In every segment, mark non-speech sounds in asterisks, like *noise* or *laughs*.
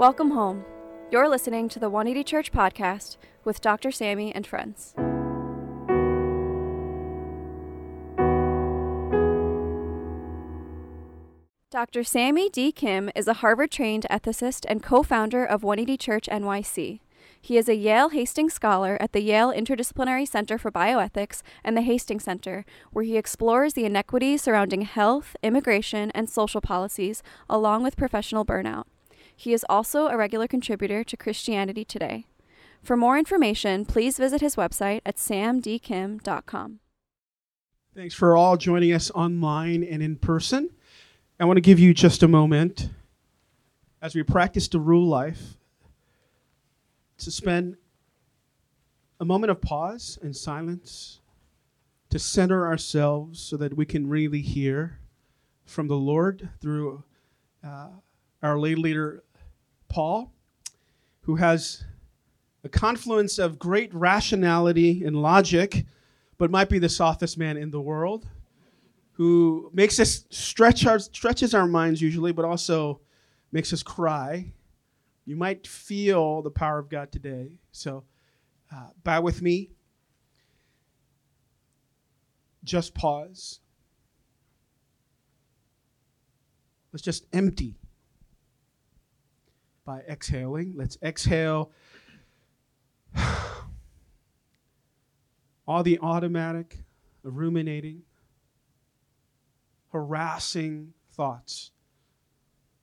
Welcome home. You're listening to the 180 Church podcast with Dr. Sammy and friends. Dr. Sammy D. Kim is a Harvard trained ethicist and co founder of 180 Church NYC. He is a Yale Hastings Scholar at the Yale Interdisciplinary Center for Bioethics and the Hastings Center, where he explores the inequities surrounding health, immigration, and social policies, along with professional burnout. He is also a regular contributor to Christianity Today. For more information, please visit his website at samdkim.com. Thanks for all joining us online and in person. I want to give you just a moment as we practice the rule life to spend a moment of pause and silence to center ourselves so that we can really hear from the Lord through uh, our lay leader, Paul, who has a confluence of great rationality and logic, but might be the softest man in the world, who makes us stretch our, stretches our minds usually, but also makes us cry you might feel the power of God today. So uh, bow with me. Just pause. Let's just empty by exhaling. Let's exhale *sighs* all the automatic, ruminating, harassing thoughts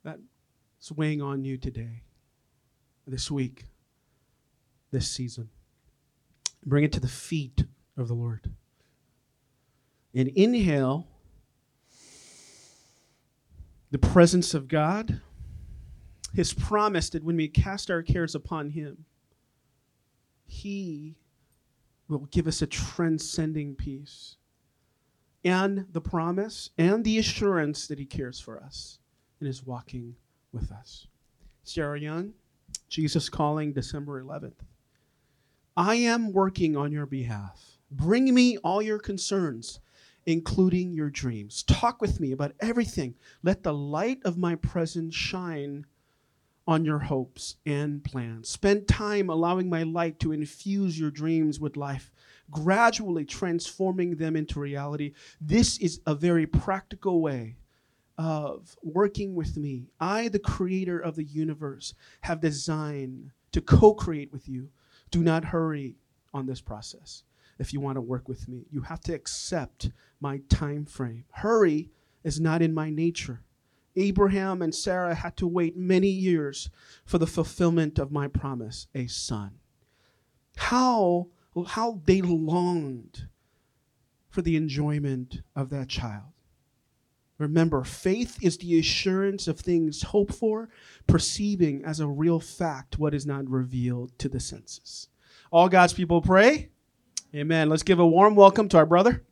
that's weighing on you today this week, this season. Bring it to the feet of the Lord. And inhale the presence of God, His promise that when we cast our cares upon Him, He will give us a transcending peace. And the promise and the assurance that He cares for us and is walking with us. Sarah Young. Jesus Calling, December 11th. I am working on your behalf. Bring me all your concerns, including your dreams. Talk with me about everything. Let the light of my presence shine on your hopes and plans. Spend time allowing my light to infuse your dreams with life, gradually transforming them into reality. This is a very practical way of working with me. I, the creator of the universe, have designed to co create with you. Do not hurry on this process if you want to work with me. You have to accept my time frame. Hurry is not in my nature. Abraham and Sarah had to wait many years for the fulfillment of my promise, a son. How, how they longed for the enjoyment of that child. Remember, faith is the assurance of things hoped for, perceiving as a real fact what is not revealed to the senses. All God's people pray. Amen. Let's give a warm welcome to our brother.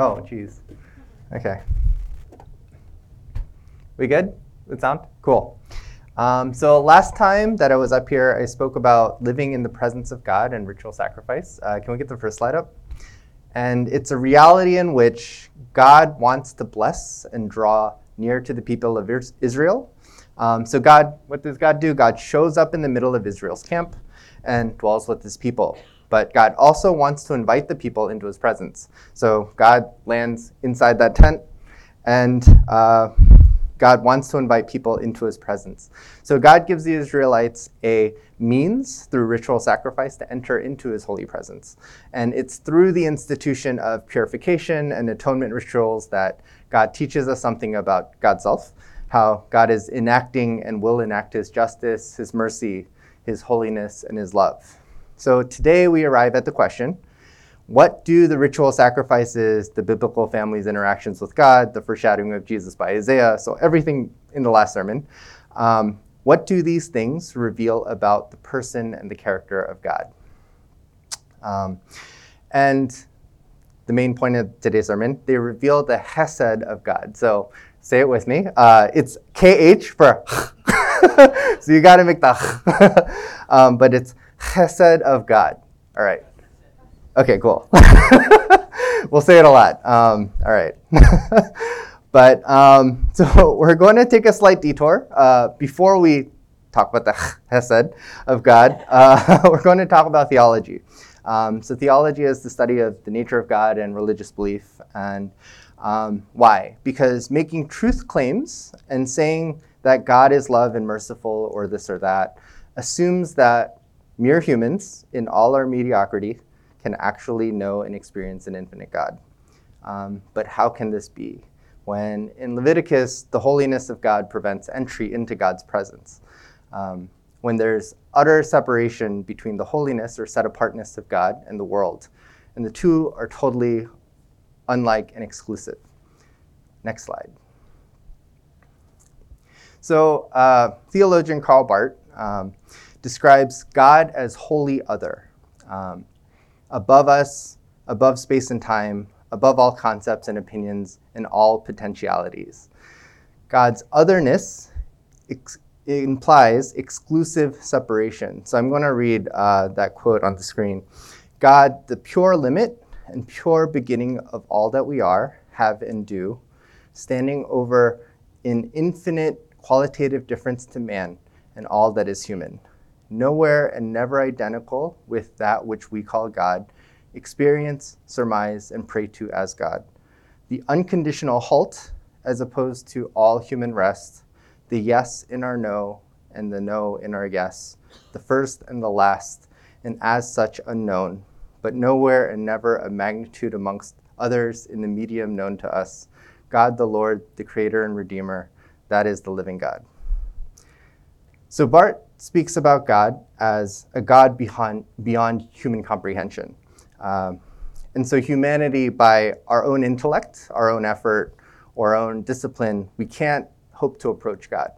Oh, geez. Okay. We good with sound? Cool. Um, so last time that I was up here, I spoke about living in the presence of God and ritual sacrifice. Uh, can we get the first slide up? And it's a reality in which God wants to bless and draw near to the people of Israel. Um, so God, what does God do? God shows up in the middle of Israel's camp and dwells with his people. But God also wants to invite the people into his presence. So God lands inside that tent, and uh, God wants to invite people into his presence. So God gives the Israelites a means through ritual sacrifice to enter into his holy presence. And it's through the institution of purification and atonement rituals that God teaches us something about God's self, how God is enacting and will enact his justice, his mercy, his holiness, and his love. So today we arrive at the question what do the ritual sacrifices, the biblical family's interactions with God, the foreshadowing of Jesus by Isaiah, so everything in the last sermon, um, what do these things reveal about the person and the character of God? Um, and the main point of today's sermon. They reveal the Hesed of God. So say it with me. Uh, it's KH for *laughs* so you got to make the *laughs* um, but it's Chesed of God. All right. Okay, cool. *laughs* we'll say it a lot. Um, all right. *laughs* but um, *laughs* so we're going to take a slight detour uh, before we talk about the Hesed of God. Uh, we're going to talk about theology. Um, so theology is the study of the nature of God and religious belief. And um, why? Because making truth claims and saying that God is love and merciful or this or that assumes that mere humans in all our mediocrity can actually know and experience an infinite God. Um, but how can this be? When in Leviticus, the holiness of God prevents entry into God's presence. Um, when there's utter separation between the holiness or set apartness of God and the world. And the two are totally unlike and exclusive. Next slide. So, uh, theologian Karl Barth um, describes God as wholly other, um, above us, above space and time, above all concepts and opinions, and all potentialities. God's otherness ex- implies exclusive separation. So I'm going to read uh, that quote on the screen. God, the pure limit and pure beginning of all that we are, have, and do, standing over in infinite qualitative difference to man and all that is human, nowhere and never identical with that which we call God, experience, surmise, and pray to as God. The unconditional halt, as opposed to all human rest, the yes in our no and the no in our yes, the first and the last, and as such unknown, but nowhere and never a magnitude amongst others in the medium known to us. God the Lord, the Creator and Redeemer, that is the living God. So Barth speaks about God as a God beyond, beyond human comprehension. Um, and so, humanity, by our own intellect, our own effort, or our own discipline, we can't hope to approach God.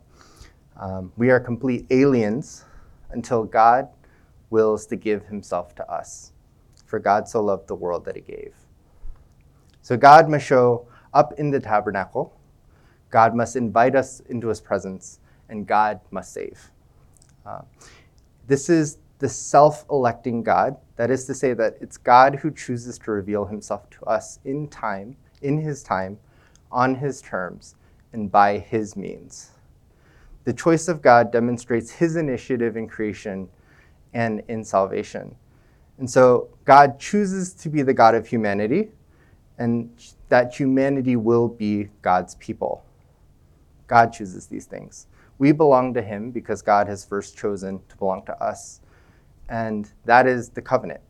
Um, we are complete aliens until God wills to give himself to us. For God so loved the world that he gave. So, God must show up in the tabernacle God must invite us into his presence, and God must save. Uh, this is the self electing God. That is to say, that it's God who chooses to reveal himself to us in time, in his time, on his terms, and by his means. The choice of God demonstrates his initiative in creation and in salvation. And so God chooses to be the God of humanity, and that humanity will be God's people. God chooses these things. We belong to Him because God has first chosen to belong to us. And that is the covenant,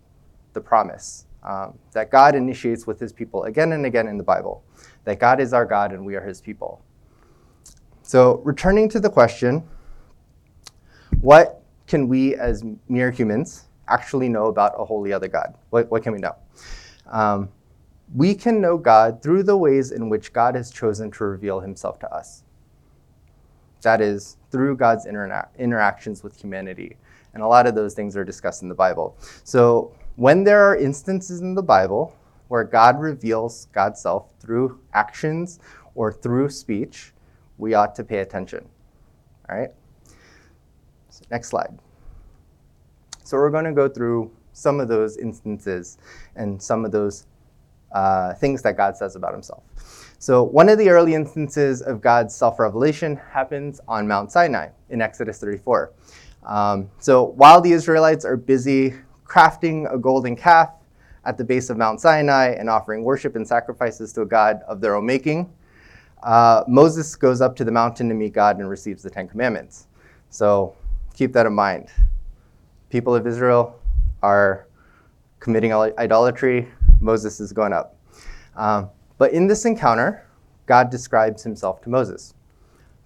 the promise um, that God initiates with His people again and again in the Bible that God is our God and we are His people. So, returning to the question, what can we as mere humans actually know about a holy other God? What, what can we know? Um, we can know God through the ways in which God has chosen to reveal himself to us. That is, through God's interactions with humanity. And a lot of those things are discussed in the Bible. So, when there are instances in the Bible where God reveals God's self through actions or through speech, we ought to pay attention. All right? So next slide. So, we're going to go through some of those instances and some of those uh, things that God says about himself. So, one of the early instances of God's self revelation happens on Mount Sinai in Exodus 34. Um, so, while the Israelites are busy crafting a golden calf at the base of Mount Sinai and offering worship and sacrifices to a God of their own making, uh, Moses goes up to the mountain to meet God and receives the Ten Commandments. So, keep that in mind. People of Israel are committing idolatry, Moses is going up. Um, but in this encounter, God describes himself to Moses.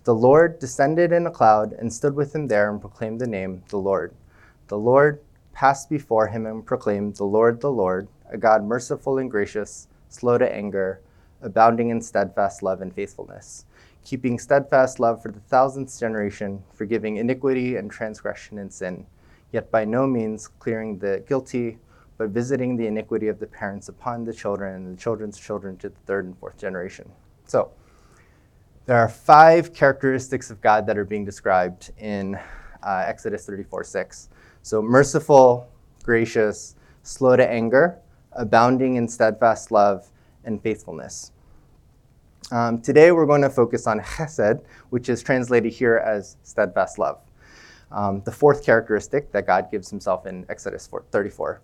The Lord descended in a cloud and stood with him there and proclaimed the name, the Lord. The Lord passed before him and proclaimed, The Lord, the Lord, a God merciful and gracious, slow to anger, abounding in steadfast love and faithfulness, keeping steadfast love for the thousandth generation, forgiving iniquity and transgression and sin, yet by no means clearing the guilty, but visiting the iniquity of the parents upon the children and the children's children to the third and fourth generation. So, there are five characteristics of God that are being described in uh, Exodus 34 6. So, merciful, gracious, slow to anger, abounding in steadfast love and faithfulness. Um, today, we're going to focus on chesed, which is translated here as steadfast love. Um, the fourth characteristic that God gives himself in Exodus 34.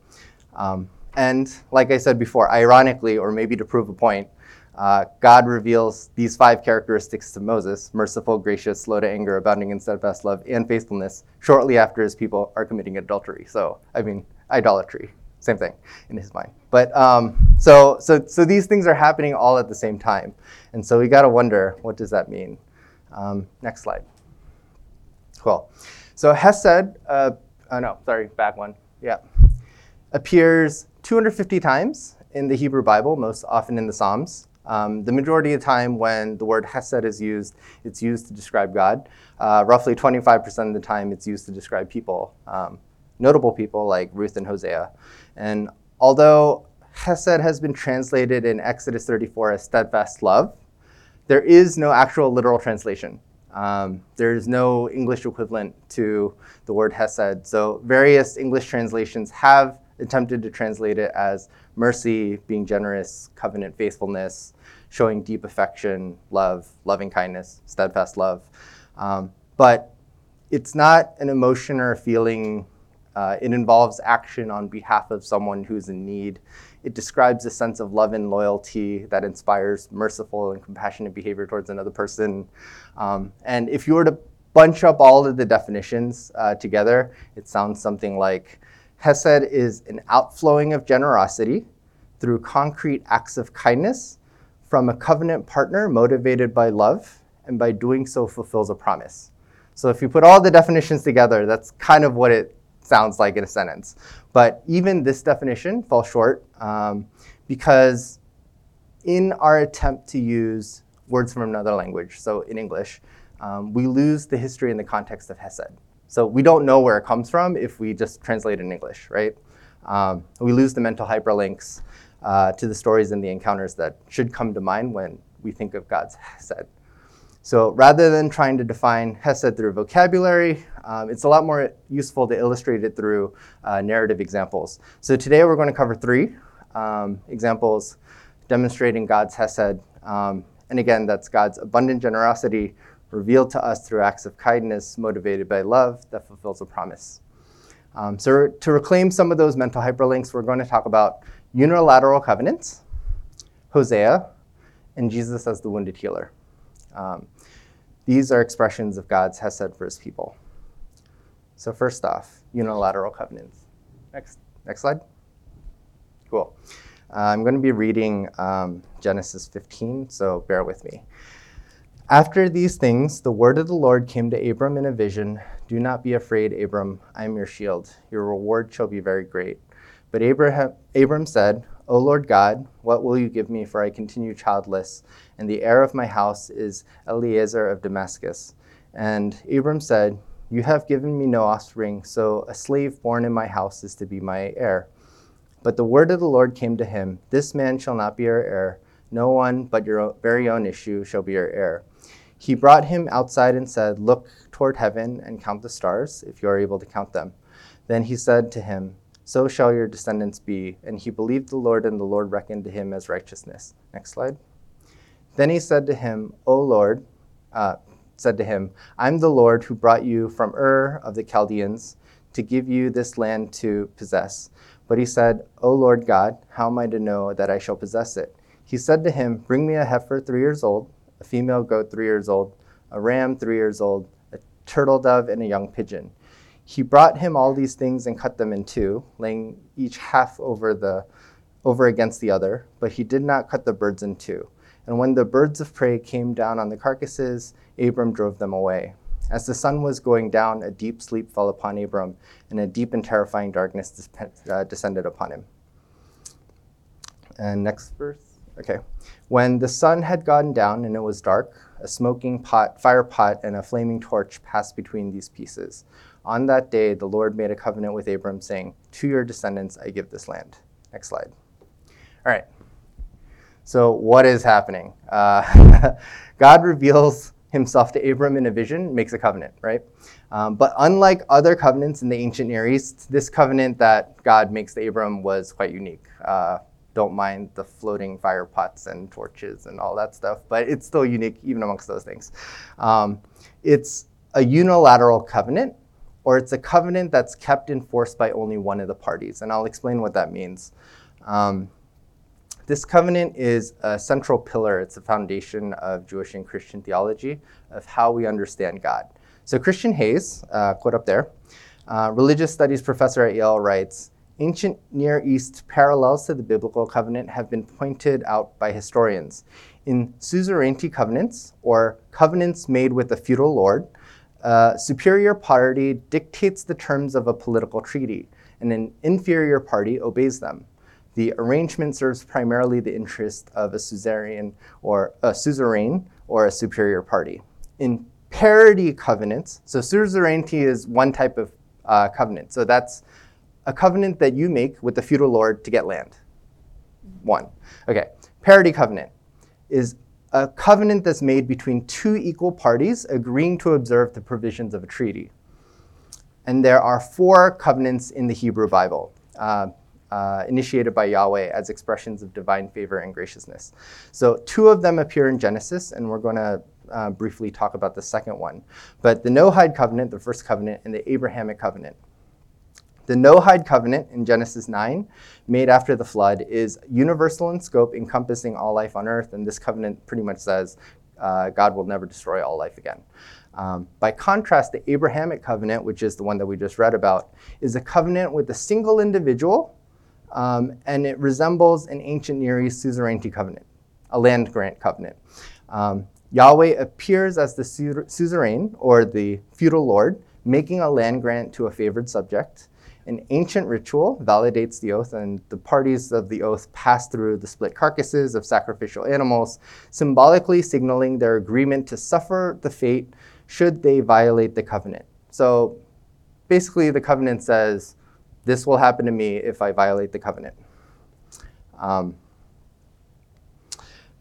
Um, and like I said before, ironically, or maybe to prove a point, uh, God reveals these five characteristics to Moses merciful, gracious, slow to anger, abounding in steadfast love, and faithfulness shortly after his people are committing adultery. So, I mean, idolatry, same thing in his mind. But um, so, so, so these things are happening all at the same time. And so we got to wonder what does that mean? Um, next slide. Cool. So Hesed, uh, oh no, sorry, back one. Yeah. Appears 250 times in the Hebrew Bible, most often in the Psalms. Um, the majority of the time when the word Hesed is used, it's used to describe God. Uh, roughly 25% of the time, it's used to describe people, um, notable people like Ruth and Hosea. And although Hesed has been translated in Exodus 34 as steadfast love, there is no actual literal translation. Um, there's no English equivalent to the word Hesed. So various English translations have attempted to translate it as mercy, being generous, covenant faithfulness, showing deep affection, love, loving kindness, steadfast love. Um, but it's not an emotion or a feeling. Uh, it involves action on behalf of someone who's in need. It describes a sense of love and loyalty that inspires merciful and compassionate behavior towards another person. Um, and if you were to bunch up all of the definitions uh, together, it sounds something like Hesed is an outflowing of generosity through concrete acts of kindness from a covenant partner motivated by love, and by doing so fulfills a promise. So if you put all the definitions together, that's kind of what it sounds like in a sentence. But even this definition falls short um, because in our attempt to use words from another language, so in English, um, we lose the history and the context of Hesed. So we don't know where it comes from if we just translate in English, right? Um, we lose the mental hyperlinks uh, to the stories and the encounters that should come to mind when we think of God's Hesed. So rather than trying to define Hesed through vocabulary, um, it's a lot more useful to illustrate it through uh, narrative examples. So today we're going to cover three um, examples demonstrating God's Hesed. Um, and again, that's God's abundant generosity revealed to us through acts of kindness motivated by love that fulfills a promise. Um, so, to reclaim some of those mental hyperlinks, we're going to talk about unilateral covenants, Hosea, and Jesus as the wounded healer. Um, these are expressions of God's Hesed for his people. So, first off, unilateral covenants. Next, next slide. Cool. Uh, I'm going to be reading um, Genesis 15, so bear with me. After these things, the word of the Lord came to Abram in a vision Do not be afraid, Abram. I am your shield. Your reward shall be very great. But Abraham, Abram said, O Lord God, what will you give me, for I continue childless, and the heir of my house is Eliezer of Damascus? And Abram said, You have given me no offspring, so a slave born in my house is to be my heir. But the word of the Lord came to him This man shall not be your heir. No one but your very own issue shall be your heir. He brought him outside and said, Look toward heaven and count the stars, if you are able to count them. Then he said to him, So shall your descendants be. And he believed the Lord, and the Lord reckoned to him as righteousness. Next slide. Then he said to him, O Lord, uh, said to him, I'm the Lord who brought you from Ur of the Chaldeans to give you this land to possess. But he said, O Lord God, how am I to know that I shall possess it? He said to him, Bring me a heifer three years old a female goat three years old, a ram three years old, a turtle dove, and a young pigeon. He brought him all these things and cut them in two, laying each half over the over against the other, but he did not cut the birds in two. And when the birds of prey came down on the carcasses, Abram drove them away. As the sun was going down, a deep sleep fell upon Abram, and a deep and terrifying darkness uh, descended upon him. And next verse. Okay. When the sun had gone down and it was dark, a smoking pot, fire pot and a flaming torch passed between these pieces. On that day, the Lord made a covenant with Abram, saying, To your descendants I give this land. Next slide. All right. So, what is happening? Uh, *laughs* God reveals himself to Abram in a vision, makes a covenant, right? Um, but unlike other covenants in the ancient Near East, this covenant that God makes to Abram was quite unique. Uh, don't mind the floating fire pots and torches and all that stuff, but it's still unique even amongst those things. Um, it's a unilateral covenant, or it's a covenant that's kept in force by only one of the parties, and I'll explain what that means. Um, this covenant is a central pillar, it's a foundation of Jewish and Christian theology of how we understand God. So, Christine Hayes, uh, quote up there, uh, religious studies professor at Yale, writes Ancient Near East parallels to the biblical covenant have been pointed out by historians. In suzerainty covenants, or covenants made with a feudal lord, a superior party dictates the terms of a political treaty, and an inferior party obeys them. The arrangement serves primarily the interest of a suzerain or a suzerain or a superior party. In parity covenants, so suzerainty is one type of uh, covenant. So that's a covenant that you make with the feudal lord to get land. One. Okay. Parity covenant is a covenant that's made between two equal parties agreeing to observe the provisions of a treaty. And there are four covenants in the Hebrew Bible. Uh, uh, initiated by Yahweh as expressions of divine favor and graciousness. So, two of them appear in Genesis, and we're going to uh, briefly talk about the second one. But the Noahide covenant, the first covenant, and the Abrahamic covenant. The Noahide covenant in Genesis 9, made after the flood, is universal in scope, encompassing all life on earth, and this covenant pretty much says uh, God will never destroy all life again. Um, by contrast, the Abrahamic covenant, which is the one that we just read about, is a covenant with a single individual um, and it resembles an ancient Near East suzerainty covenant, a land grant covenant. Um, Yahweh appears as the suzerain, or the feudal lord, making a land grant to a favored subject. An ancient ritual validates the oath, and the parties of the oath pass through the split carcasses of sacrificial animals, symbolically signaling their agreement to suffer the fate should they violate the covenant. So basically, the covenant says, this will happen to me if I violate the covenant. Um,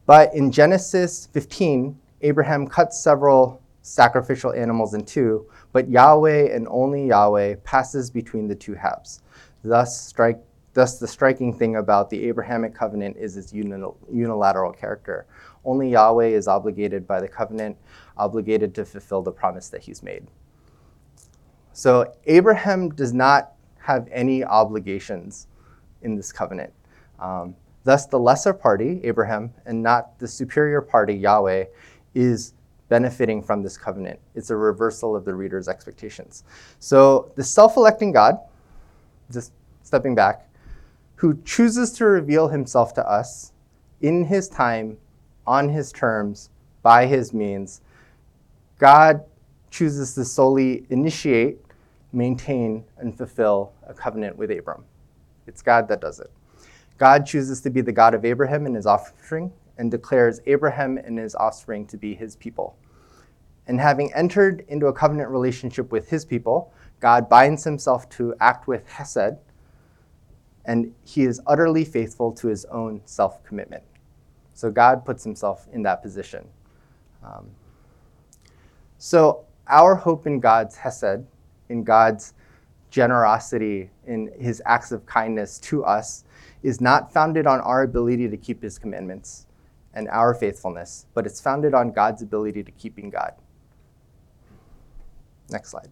but in Genesis 15, Abraham cuts several sacrificial animals in two, but Yahweh and only Yahweh passes between the two halves. Thus, strike, thus the striking thing about the Abrahamic covenant is its unilateral character. Only Yahweh is obligated by the covenant, obligated to fulfill the promise that he's made. So Abraham does not have any obligations in this covenant. Um, thus, the lesser party, Abraham, and not the superior party, Yahweh, is benefiting from this covenant. It's a reversal of the reader's expectations. So, the self electing God, just stepping back, who chooses to reveal himself to us in his time, on his terms, by his means, God chooses to solely initiate maintain, and fulfill a covenant with Abram. It's God that does it. God chooses to be the God of Abraham and his offspring and declares Abraham and his offspring to be his people. And having entered into a covenant relationship with his people, God binds himself to act with Hesed, and he is utterly faithful to his own self commitment. So God puts himself in that position. Um, so our hope in God's Hesed in God's generosity, in his acts of kindness to us, is not founded on our ability to keep his commandments and our faithfulness, but it's founded on God's ability to keeping God. Next slide.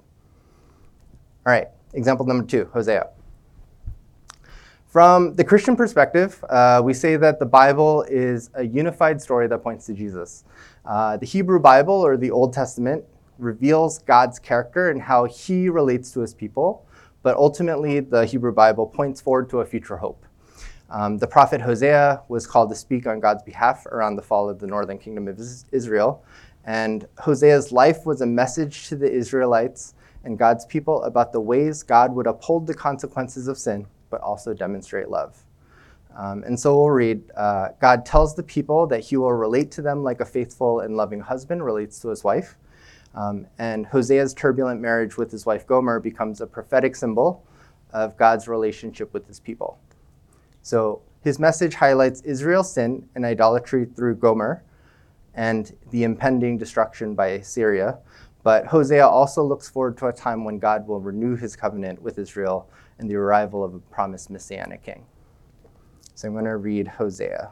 All right, example number two Hosea. From the Christian perspective, uh, we say that the Bible is a unified story that points to Jesus. Uh, the Hebrew Bible, or the Old Testament, reveals God's character and how he relates to his people, but ultimately the Hebrew Bible points forward to a future hope. Um, the prophet Hosea was called to speak on God's behalf around the fall of the northern kingdom of Israel. And Hosea's life was a message to the Israelites and God's people about the ways God would uphold the consequences of sin, but also demonstrate love. Um, and so we'll read uh, God tells the people that he will relate to them like a faithful and loving husband relates to his wife. Um, and Hosea's turbulent marriage with his wife Gomer becomes a prophetic symbol of God's relationship with his people. So his message highlights Israel's sin and idolatry through Gomer and the impending destruction by Assyria. But Hosea also looks forward to a time when God will renew his covenant with Israel and the arrival of a promised messianic king. So I'm going to read Hosea.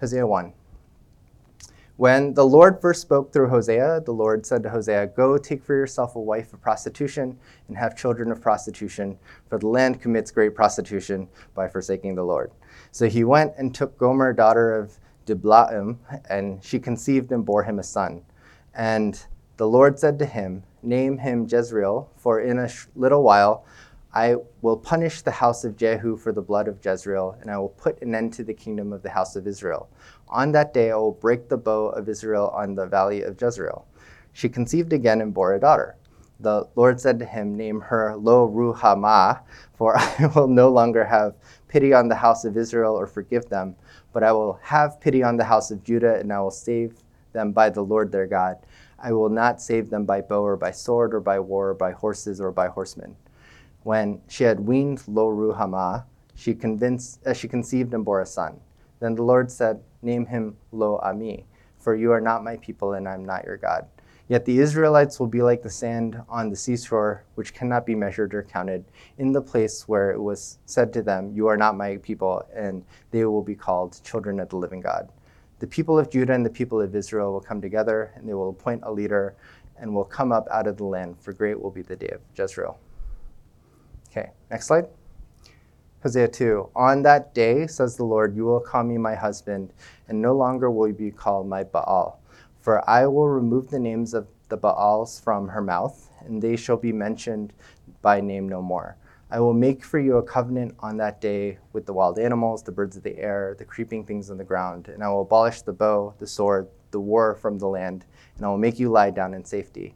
Hosea 1. When the Lord first spoke through Hosea, the Lord said to Hosea, Go take for yourself a wife of prostitution and have children of prostitution, for the land commits great prostitution by forsaking the Lord. So he went and took Gomer, daughter of Diblaim, and she conceived and bore him a son. And the Lord said to him, Name him Jezreel, for in a little while I will punish the house of Jehu for the blood of Jezreel, and I will put an end to the kingdom of the house of Israel. On that day I will break the bow of Israel on the valley of Jezreel. She conceived again and bore a daughter. The Lord said to him, Name her Lo Ruhamah, for *laughs* I will no longer have pity on the house of Israel or forgive them, but I will have pity on the house of Judah, and I will save them by the Lord their God. I will not save them by bow or by sword or by war or by horses or by horsemen. When she had weaned Lo Ruhamah, she, convinced, uh, she conceived and bore a son. Then the Lord said, Name him Lo Ami, for you are not my people and I am not your God. Yet the Israelites will be like the sand on the seashore, which cannot be measured or counted, in the place where it was said to them, You are not my people, and they will be called children of the living God. The people of Judah and the people of Israel will come together, and they will appoint a leader, and will come up out of the land, for great will be the day of Jezreel. Okay, next slide. Hosea 2. On that day, says the Lord, you will call me my husband, and no longer will you be called my Baal. For I will remove the names of the Baals from her mouth, and they shall be mentioned by name no more. I will make for you a covenant on that day with the wild animals, the birds of the air, the creeping things on the ground, and I will abolish the bow, the sword, the war from the land, and I will make you lie down in safety.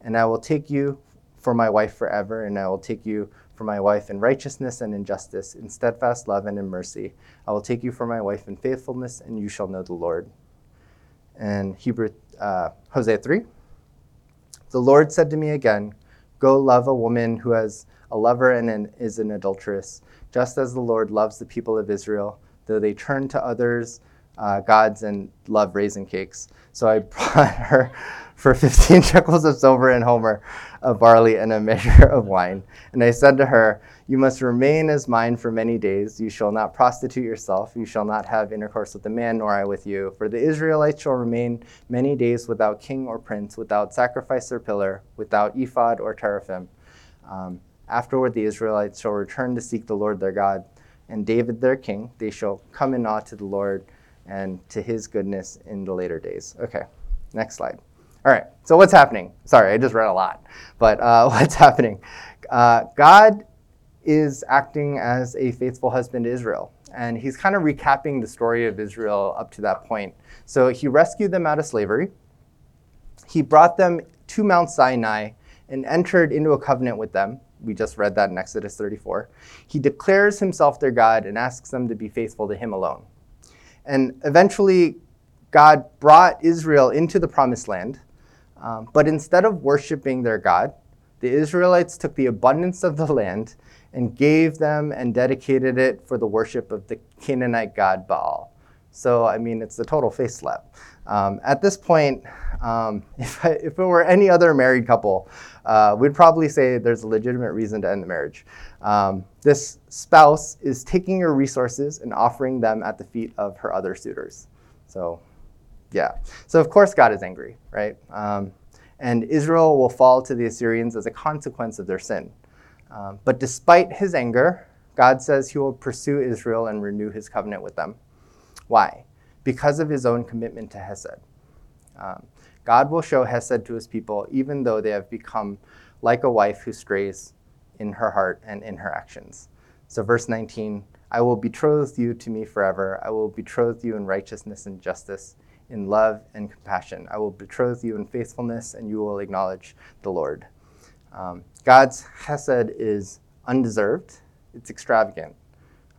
And I will take you for my wife forever, and I will take you for my wife in righteousness and in justice, in steadfast love and in mercy. I will take you for my wife in faithfulness, and you shall know the Lord. And Hebrew, uh, Hosea 3. The Lord said to me again, Go love a woman who has a lover and an, is an adulteress, just as the Lord loves the people of Israel, though they turn to others' uh, gods and love raisin cakes. So I *laughs* brought her for 15 *laughs* shekels of silver and homer of barley and a measure of wine. And I said to her, You must remain as mine for many days. You shall not prostitute yourself. You shall not have intercourse with a man, nor I with you. For the Israelites shall remain many days without king or prince, without sacrifice or pillar, without ephod or teraphim. Um, afterward, the Israelites shall return to seek the Lord their God, and David their king. They shall come in awe to the Lord and to his goodness in the later days. Okay, next slide. All right, so what's happening? Sorry, I just read a lot, but uh, *laughs* what's happening? Uh, God is acting as a faithful husband to Israel, and he's kind of recapping the story of Israel up to that point. So he rescued them out of slavery, he brought them to Mount Sinai and entered into a covenant with them. We just read that in Exodus 34. He declares himself their God and asks them to be faithful to him alone. And eventually, God brought Israel into the promised land um, but instead of worshiping their God, the Israelites took the abundance of the land and gave them and dedicated it for the worship of the Canaanite god Baal. So, I mean, it's a total face slap. Um, at this point, um, *laughs* if, I, if, it were any other married couple, uh, we'd probably say there's a legitimate reason to end the marriage. Um, this spouse is taking your resources and offering them at the feet of her other suitors. So, yeah. So of course God is angry, right? Um, and Israel will fall to the Assyrians as a consequence of their sin. Um, but despite his anger, God says he will pursue Israel and renew his covenant with them. Why? Because of his own commitment to Hesed. Um, God will show Hesed to his people even though they have become like a wife who strays in her heart and in her actions. So, verse 19 I will betroth you to me forever. I will betroth you in righteousness and justice in love and compassion. I will betroth you in faithfulness, and you will acknowledge the Lord. Um, God's Hesed is undeserved, it's extravagant.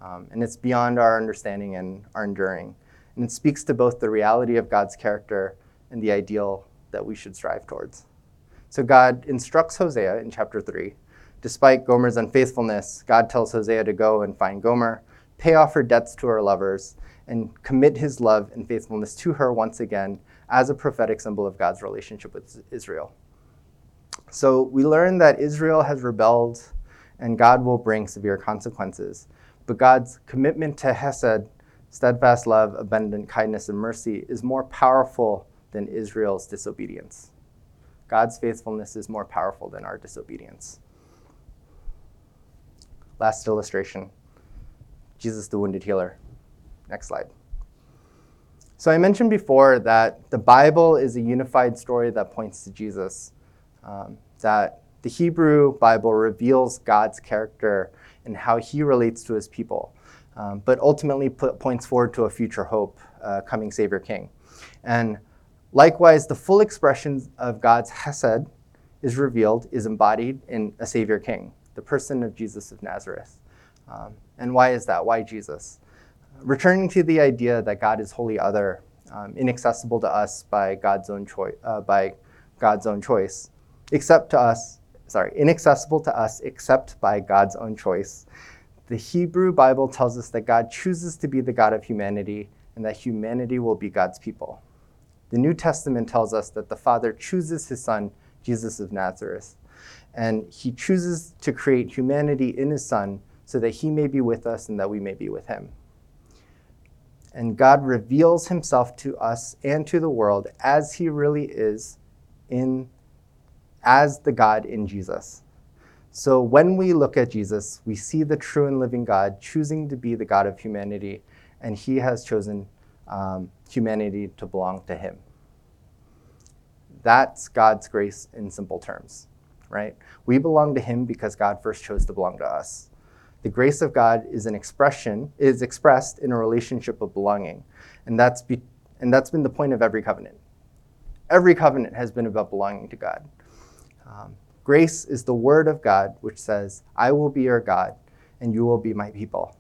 Um, and it's beyond our understanding and our enduring. And it speaks to both the reality of God's character and the ideal that we should strive towards. So God instructs Hosea in chapter 3. Despite Gomer's unfaithfulness, God tells Hosea to go and find Gomer, pay off her debts to her lovers, and commit his love and faithfulness to her once again as a prophetic symbol of God's relationship with Israel. So we learn that Israel has rebelled and God will bring severe consequences. But God's commitment to Hesed, steadfast love, abundant kindness, and mercy, is more powerful than Israel's disobedience. God's faithfulness is more powerful than our disobedience. Last illustration Jesus the wounded healer. Next slide. So I mentioned before that the Bible is a unified story that points to Jesus. Um, that the Hebrew Bible reveals God's character and how he relates to his people, um, but ultimately points forward to a future hope, uh, coming Savior King. And likewise, the full expression of God's Hesed is revealed, is embodied in a Savior King, the person of Jesus of Nazareth. Um, and why is that? Why Jesus? Returning to the idea that God is wholly other, um, inaccessible to us by God's own choice, uh, by God's own choice, except to us, sorry, inaccessible to us except by God's own choice. The Hebrew Bible tells us that God chooses to be the God of humanity and that humanity will be God's people. The New Testament tells us that the Father chooses his Son, Jesus of Nazareth, and he chooses to create humanity in his Son so that he may be with us and that we may be with him. And God reveals himself to us and to the world as he really is in as the God in Jesus. So when we look at Jesus, we see the true and living God choosing to be the God of humanity, and he has chosen um, humanity to belong to him. That's God's grace in simple terms, right? We belong to him because God first chose to belong to us. The grace of God is an expression, is expressed in a relationship of belonging. And that's, be, and that's been the point of every covenant. Every covenant has been about belonging to God. Um, grace is the word of God, which says, I will be your God, and you will be my people.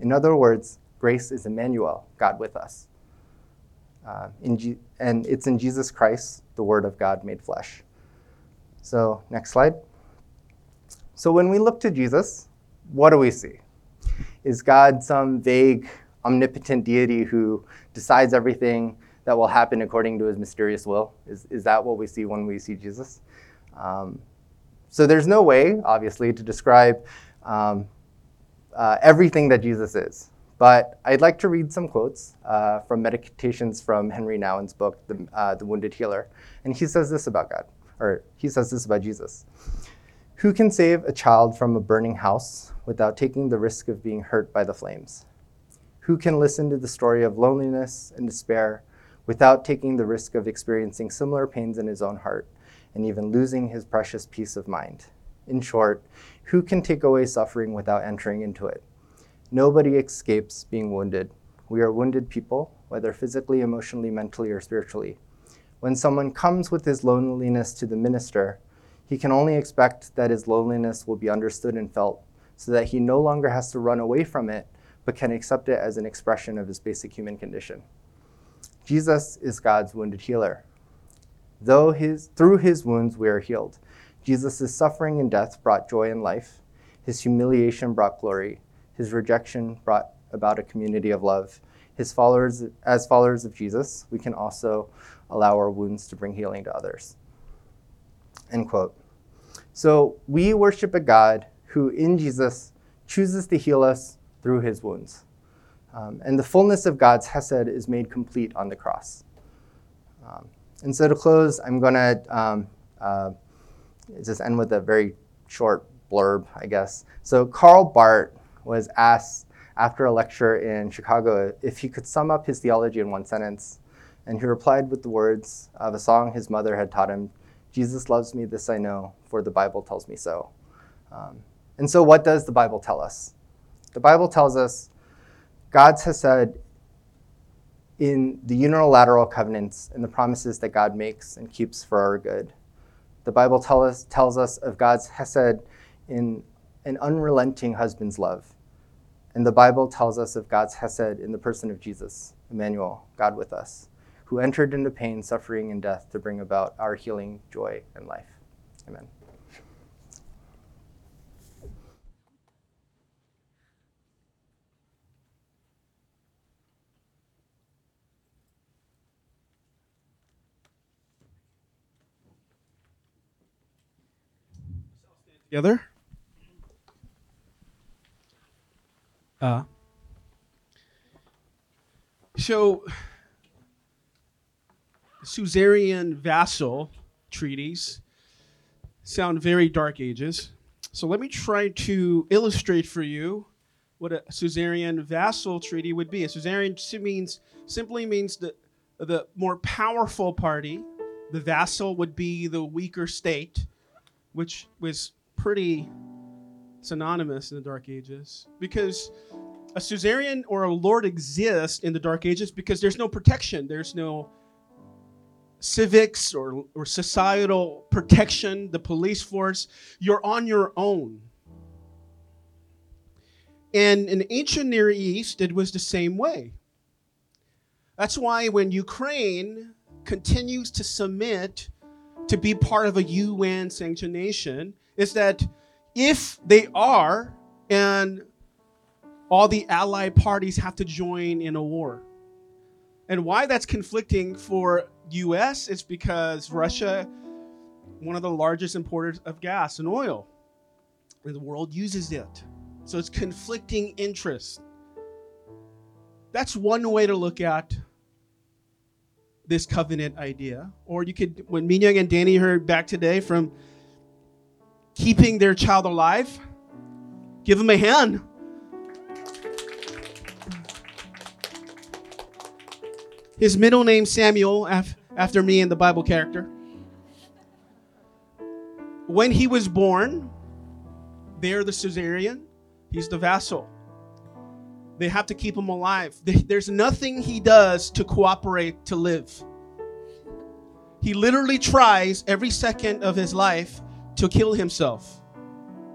In other words, grace is Emmanuel, God with us. Uh, G- and it's in Jesus Christ, the Word of God made flesh. So, next slide. So, when we look to Jesus, what do we see? Is God some vague, omnipotent deity who decides everything that will happen according to his mysterious will? Is, is that what we see when we see Jesus? Um, so there's no way, obviously, to describe um, uh, everything that Jesus is. But I'd like to read some quotes uh, from Meditations from Henri Nouwen's book, the, uh, the Wounded Healer. And he says this about God, or he says this about Jesus. Who can save a child from a burning house without taking the risk of being hurt by the flames? Who can listen to the story of loneliness and despair without taking the risk of experiencing similar pains in his own heart and even losing his precious peace of mind. In short, who can take away suffering without entering into it? Nobody escapes being wounded. We are wounded people, whether physically, emotionally, mentally, or spiritually. When someone comes with his loneliness to the minister, he can only expect that his loneliness will be understood and felt so that he no longer has to run away from it, but can accept it as an expression of his basic human condition. Jesus is God's wounded healer. Though his, through his wounds we are healed. Jesus' suffering and death brought joy and life. His humiliation brought glory. His rejection brought about a community of love. His followers, as followers of Jesus, we can also allow our wounds to bring healing to others. End quote. So we worship a God who, in Jesus, chooses to heal us through his wounds. Um, and the fullness of God's Hesed is made complete on the cross. Um, and so to close, I'm going to um, uh, just end with a very short blurb, I guess. So Karl Barth was asked after a lecture in Chicago if he could sum up his theology in one sentence. And he replied with the words of a song his mother had taught him Jesus loves me, this I know, for the Bible tells me so. Um, and so, what does the Bible tell us? The Bible tells us God's Hesed in the unilateral covenants and the promises that God makes and keeps for our good. The Bible tell us, tells us of God's hesed in an unrelenting husband's love. And the Bible tells us of God's Hesed in the person of Jesus, Emmanuel, God with us, who entered into pain, suffering, and death to bring about our healing, joy, and life. Amen. Together. Uh, so, Suzerain vassal treaties sound very dark ages. So let me try to illustrate for you what a suzerain vassal treaty would be. A suzerain means simply means the the more powerful party. The vassal would be the weaker state, which was pretty synonymous in the Dark Ages because a suzerain or a lord exists in the Dark Ages because there's no protection, there's no civics or, or societal protection, the police force. You're on your own. And in ancient Near East, it was the same way. That's why when Ukraine continues to submit to be part of a UN sanctioned nation, is that if they are, and all the allied parties have to join in a war. And why that's conflicting for US is because Russia, one of the largest importers of gas and oil, and the world uses it. So it's conflicting interests. That's one way to look at this covenant idea. Or you could, when Minyoung and Danny heard back today from keeping their child alive, give them a hand. His middle name Samuel, af- after me and the Bible character. When he was born, they're the suzerain, he's the vassal. They have to keep him alive. There's nothing he does to cooperate to live. He literally tries every second of his life to kill himself.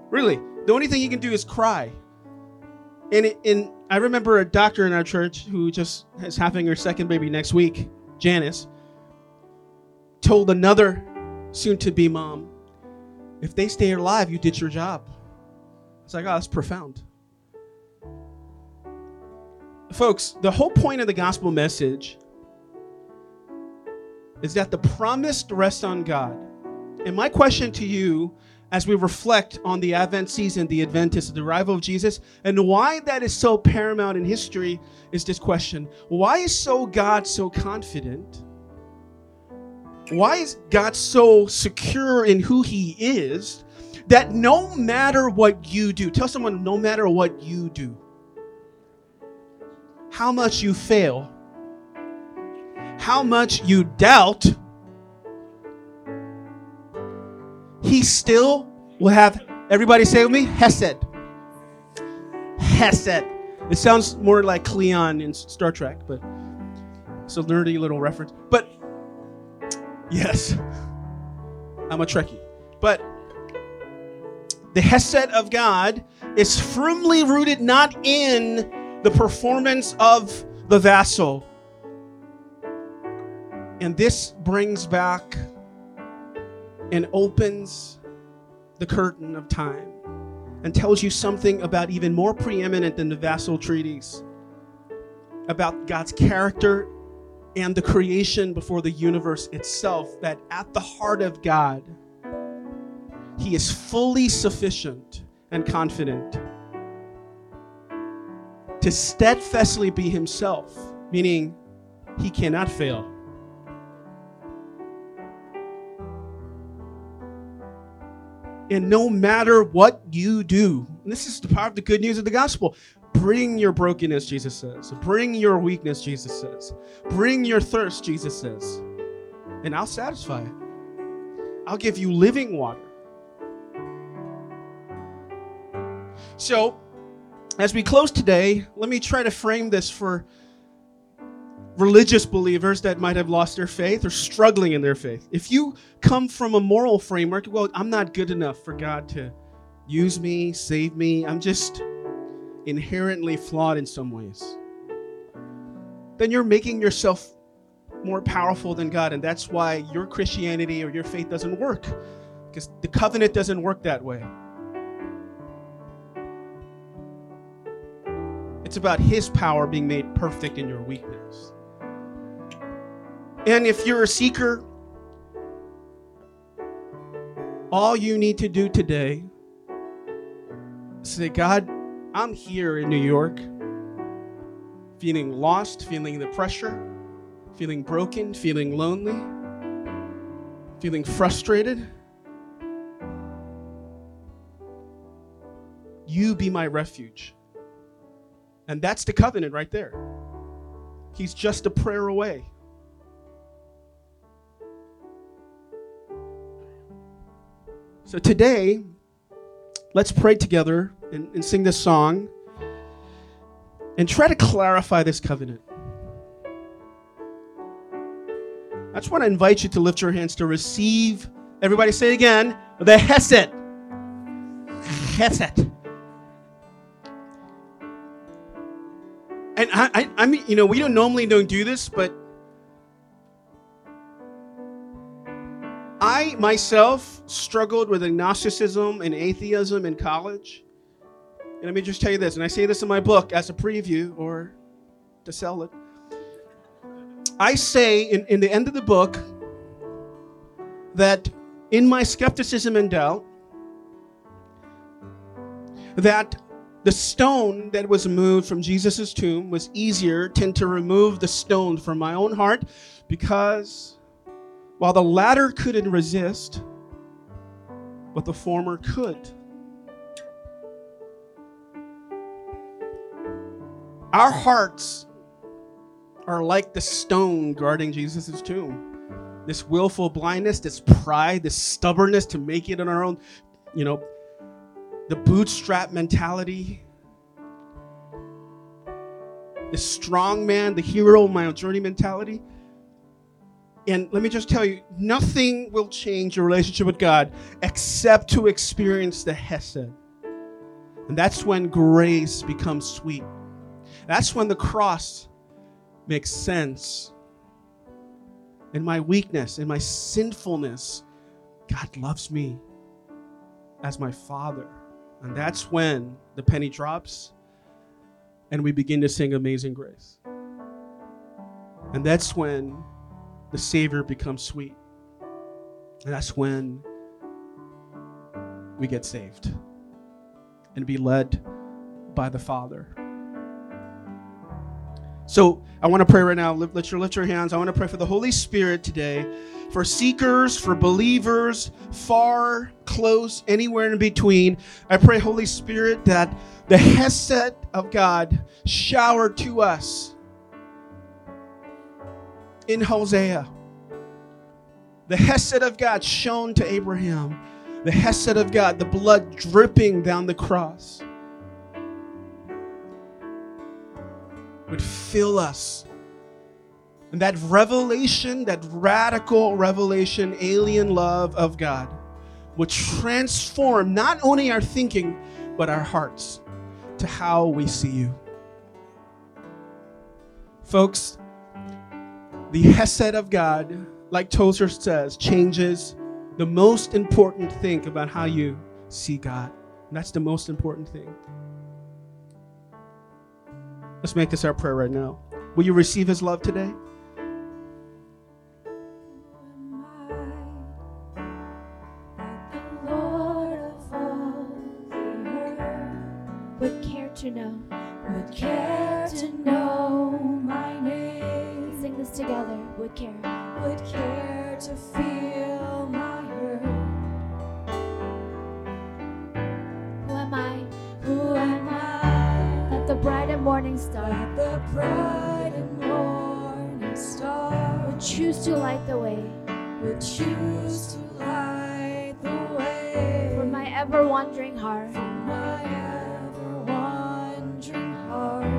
Really, the only thing he can do is cry. And, it, and I remember a doctor in our church who just is having her second baby next week, Janice, told another soon to be mom, if they stay alive, you did your job. It's like, oh, that's profound. Folks, the whole point of the gospel message is that the promise rests on God. And my question to you as we reflect on the Advent season, the Adventus, the arrival of Jesus, and why that is so paramount in history is this question Why is so God so confident? Why is God so secure in who He is that no matter what you do, tell someone, no matter what you do, how much you fail, how much you doubt, he still will have everybody say with me Hesed. Hesed. It sounds more like Klingon in Star Trek, but it's a nerdy little reference. But yes, I'm a Trekkie. But the Hesed of God is firmly rooted not in the performance of the vassal. And this brings back and opens the curtain of time and tells you something about even more preeminent than the vassal treaties about God's character and the creation before the universe itself that at the heart of God he is fully sufficient and confident to steadfastly be himself meaning he cannot fail And no matter what you do, this is the power of the good news of the gospel. Bring your brokenness, Jesus says. Bring your weakness, Jesus says. Bring your thirst, Jesus says. And I'll satisfy it. I'll give you living water. So, as we close today, let me try to frame this for religious believers that might have lost their faith or struggling in their faith. If you come from a moral framework, well, I'm not good enough for God to use me, save me. I'm just inherently flawed in some ways, then you're making yourself more powerful than God. And that's why your Christianity or your faith doesn't work, because the covenant doesn't work that way. It's about His power being made perfect in your weakness. And if you're a seeker, all you need to do today is say, God, I'm here in New York, feeling lost, feeling the pressure, feeling broken, feeling lonely, feeling frustrated. You be my refuge. And that's the covenant right there. He's just a prayer away. So today, let's pray together and, and, sing this song and try to clarify this covenant. I just want to invite you to lift your hands to receive, everybody say again, the Hesed. Hesed. And I, I, I mean, you know, we don't normally don't do this, but I myself struggled with agnosticism and atheism in college. And let me just tell you this, and I say this in my book as a preview or to sell it. I say in, in the end of the book that in my skepticism and doubt, that the stone that was moved from Jesus' tomb was easier than to remove the stone from my own heart because while the latter couldn't resist, but the former could. Our hearts are like the stone guarding Jesus' tomb. This willful blindness, this pride, this stubbornness to make it on our own, you know, the bootstrap mentality, the strong man, the hero of my journey mentality. And let me just tell you, nothing will change your relationship with God except to experience the Hesed. And that's when grace becomes sweet. That's when the cross makes sense. In my weakness, in my sinfulness, God loves me as my Father. And that's when the penny drops and we begin to sing Amazing Grace. And that's when the Savior becomes sweet. And that's when we get saved and be led by the Father. So I want to pray right now. Let your lift your hands. I want to pray for the Holy Spirit today, for seekers, for believers, far, close, anywhere in between. I pray, Holy Spirit, that the Hesed of God shower to us in Hosea. The Hesed of God shown to Abraham. The Hesed of God, the blood dripping down the cross. would fill us. And that revelation, that radical revelation, alien love of God, would transform not only our thinking, but our hearts to how we see you. Folks, the Hesed of God, like Tozer says, changes the most important thing about how you see God. And that's the most important thing. Let's make this our prayer right now. Will you receive his love today? Would care to know, would care to know together. Would care, would care to feel my hurt. Who am I? Who am I? That the bright and morning star, that the bright and morning star would choose to light the way, would choose to light the way for my ever wandering heart. For my ever wandering heart.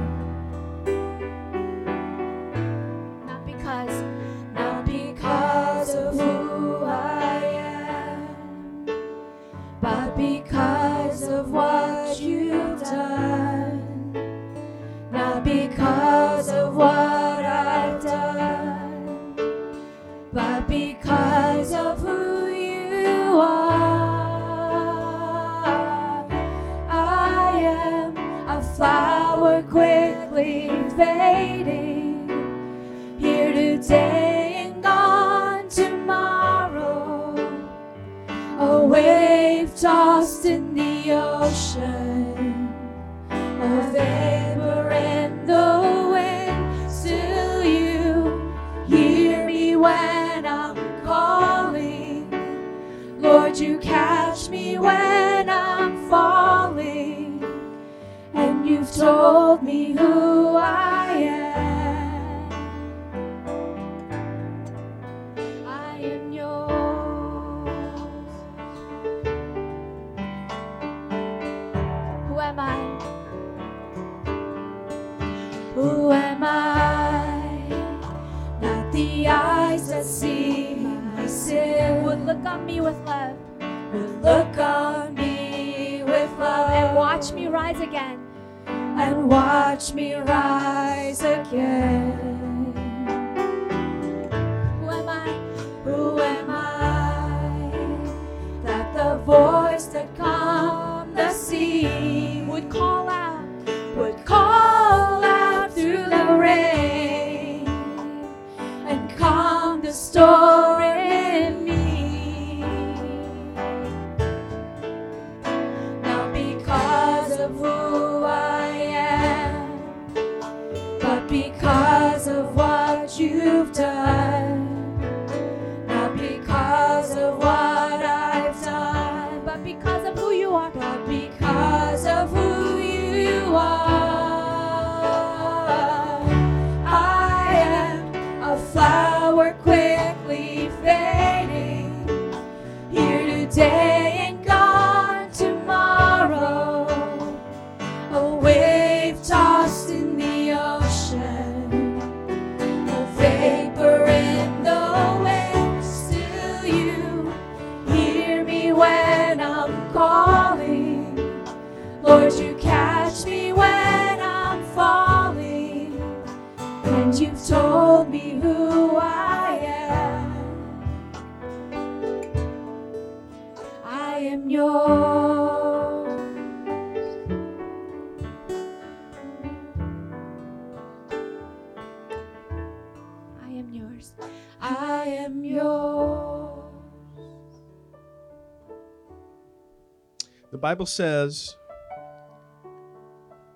Bible says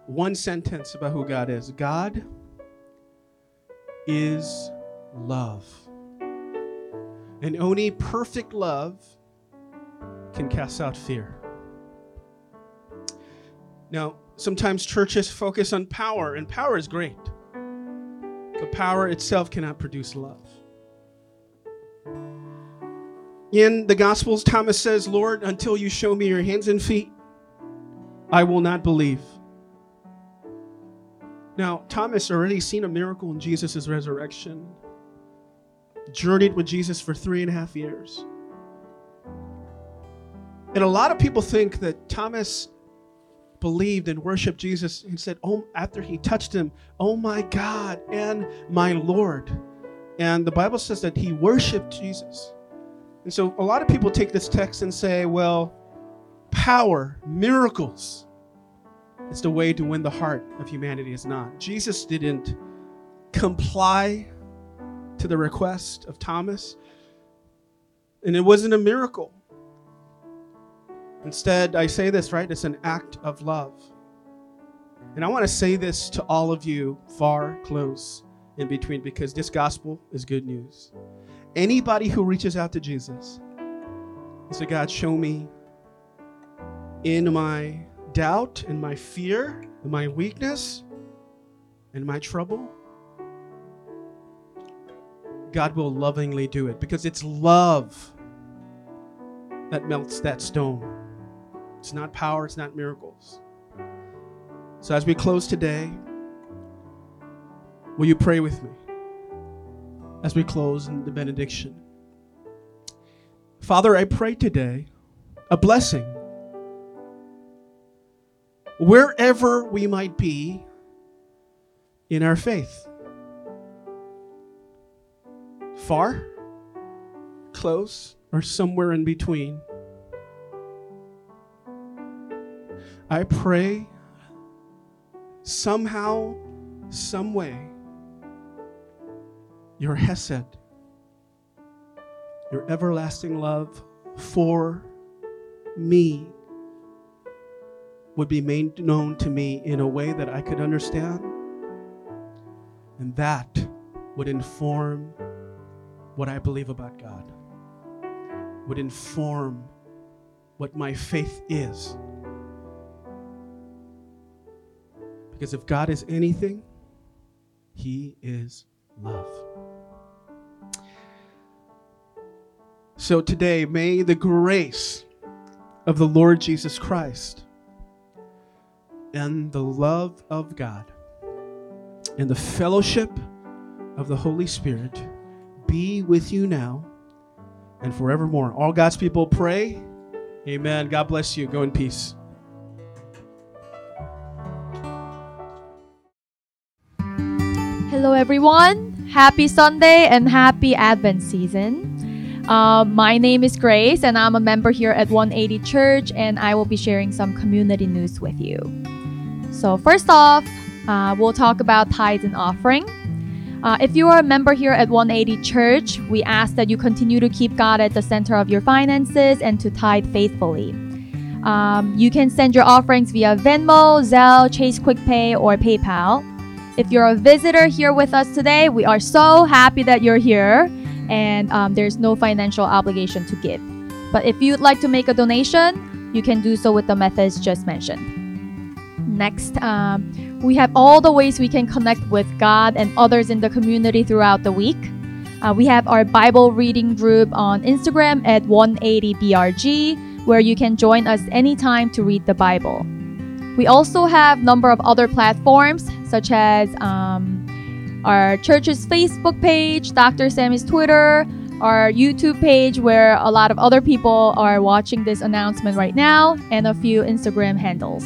one sentence about who God is God is love. And only perfect love can cast out fear. Now, sometimes churches focus on power, and power is great, but power itself cannot produce love. In the Gospels, Thomas says, Lord, until you show me your hands and feet, I will not believe. Now, Thomas already seen a miracle in Jesus' resurrection, journeyed with Jesus for three and a half years. And a lot of people think that Thomas believed and worshiped Jesus and said, Oh, after he touched him, Oh my God and my Lord. And the Bible says that he worshiped Jesus. And so a lot of people take this text and say, well, power, miracles, is the way to win the heart of humanity. Is not. Jesus didn't comply to the request of Thomas, and it wasn't a miracle. Instead, I say this, right? It's an act of love. And I want to say this to all of you far, close, in between, because this gospel is good news. Anybody who reaches out to Jesus and say, God, show me in my doubt, in my fear, in my weakness, in my trouble, God will lovingly do it because it's love that melts that stone. It's not power, it's not miracles. So as we close today, will you pray with me? As we close in the benediction. Father, I pray today a blessing. Wherever we might be in our faith. Far, close, or somewhere in between. I pray somehow, some way, your Hesed, your everlasting love for me would be made known to me in a way that I could understand. And that would inform what I believe about God, would inform what my faith is. Because if God is anything, He is love. So today, may the grace of the Lord Jesus Christ and the love of God and the fellowship of the Holy Spirit be with you now and forevermore. All God's people pray. Amen. God bless you. Go in peace. Hello, everyone. Happy Sunday and happy Advent season. Uh, my name is Grace, and I'm a member here at 180 Church, and I will be sharing some community news with you. So, first off, uh, we'll talk about tithes and offering. Uh, if you are a member here at 180 Church, we ask that you continue to keep God at the center of your finances and to tithe faithfully. Um, you can send your offerings via Venmo, Zelle, Chase QuickPay, or PayPal. If you're a visitor here with us today, we are so happy that you're here, and um, there's no financial obligation to give. But if you'd like to make a donation, you can do so with the methods just mentioned. Next, um, we have all the ways we can connect with God and others in the community throughout the week. Uh, we have our Bible reading group on Instagram at 180BRG, where you can join us anytime to read the Bible. We also have number of other platforms such as um, our church's Facebook page, Dr. Sammy's Twitter, our YouTube page where a lot of other people are watching this announcement right now, and a few Instagram handles.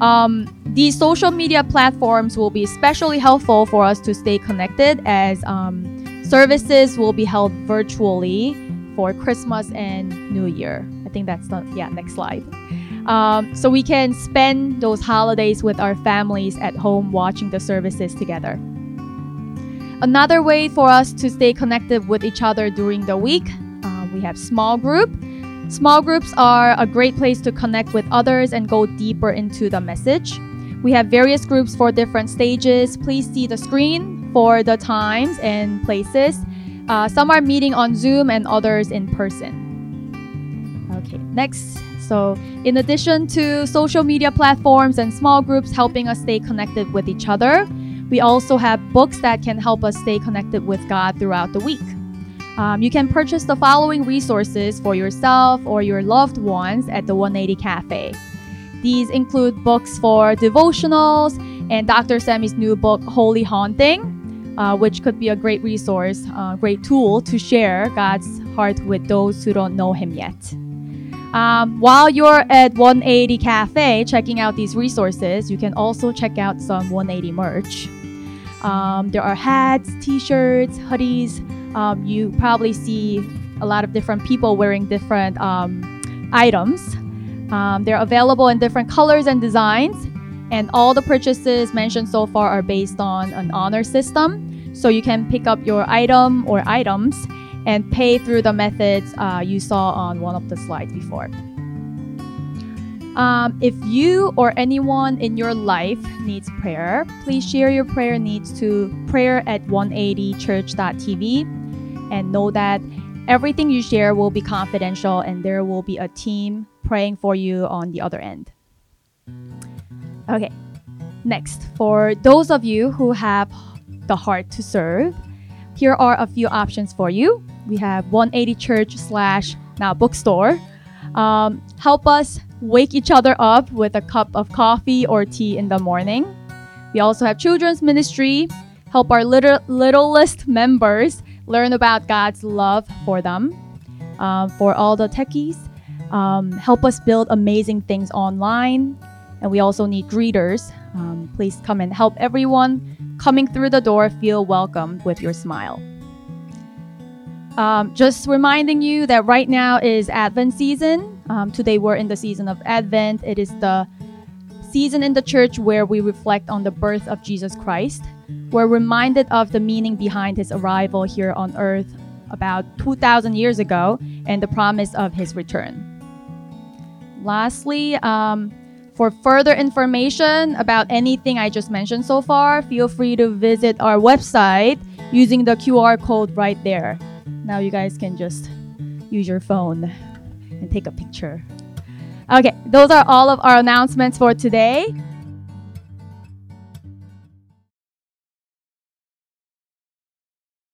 Um, these social media platforms will be especially helpful for us to stay connected as um, services will be held virtually for Christmas and New Year. I think that's the yeah next slide. Um, so we can spend those holidays with our families at home watching the services together. Another way for us to stay connected with each other during the week, uh, we have small group. Small groups are a great place to connect with others and go deeper into the message. We have various groups for different stages. Please see the screen for the times and places. Uh, some are meeting on Zoom and others in person. Okay, next. So, in addition to social media platforms and small groups helping us stay connected with each other, we also have books that can help us stay connected with God throughout the week. Um, you can purchase the following resources for yourself or your loved ones at the 180 Cafe. These include books for devotionals and Dr. Sammy's new book, Holy Haunting, uh, which could be a great resource, uh, great tool to share God's heart with those who don't know Him yet. Um, while you're at 180 Cafe checking out these resources, you can also check out some 180 merch. Um, there are hats, t shirts, hoodies. Um, you probably see a lot of different people wearing different um, items. Um, they're available in different colors and designs, and all the purchases mentioned so far are based on an honor system. So you can pick up your item or items and pay through the methods uh, you saw on one of the slides before. Um, if you or anyone in your life needs prayer, please share your prayer needs to prayer at 180church.tv and know that everything you share will be confidential and there will be a team praying for you on the other end. Okay, next, for those of you who have the heart to serve, here are a few options for you. We have 180 Church slash now bookstore. Um, help us wake each other up with a cup of coffee or tea in the morning. We also have children's ministry, help our little, littlest members learn about God's love for them. Um, for all the techies, um, help us build amazing things online. And we also need greeters. Um, please come and help everyone coming through the door feel welcomed with your smile. Um, just reminding you that right now is Advent season. Um, today we're in the season of Advent. It is the season in the church where we reflect on the birth of Jesus Christ. We're reminded of the meaning behind his arrival here on earth about 2,000 years ago and the promise of his return. Lastly, um, for further information about anything I just mentioned so far, feel free to visit our website using the QR code right there. Now you guys can just use your phone and take a picture. Okay, those are all of our announcements for today.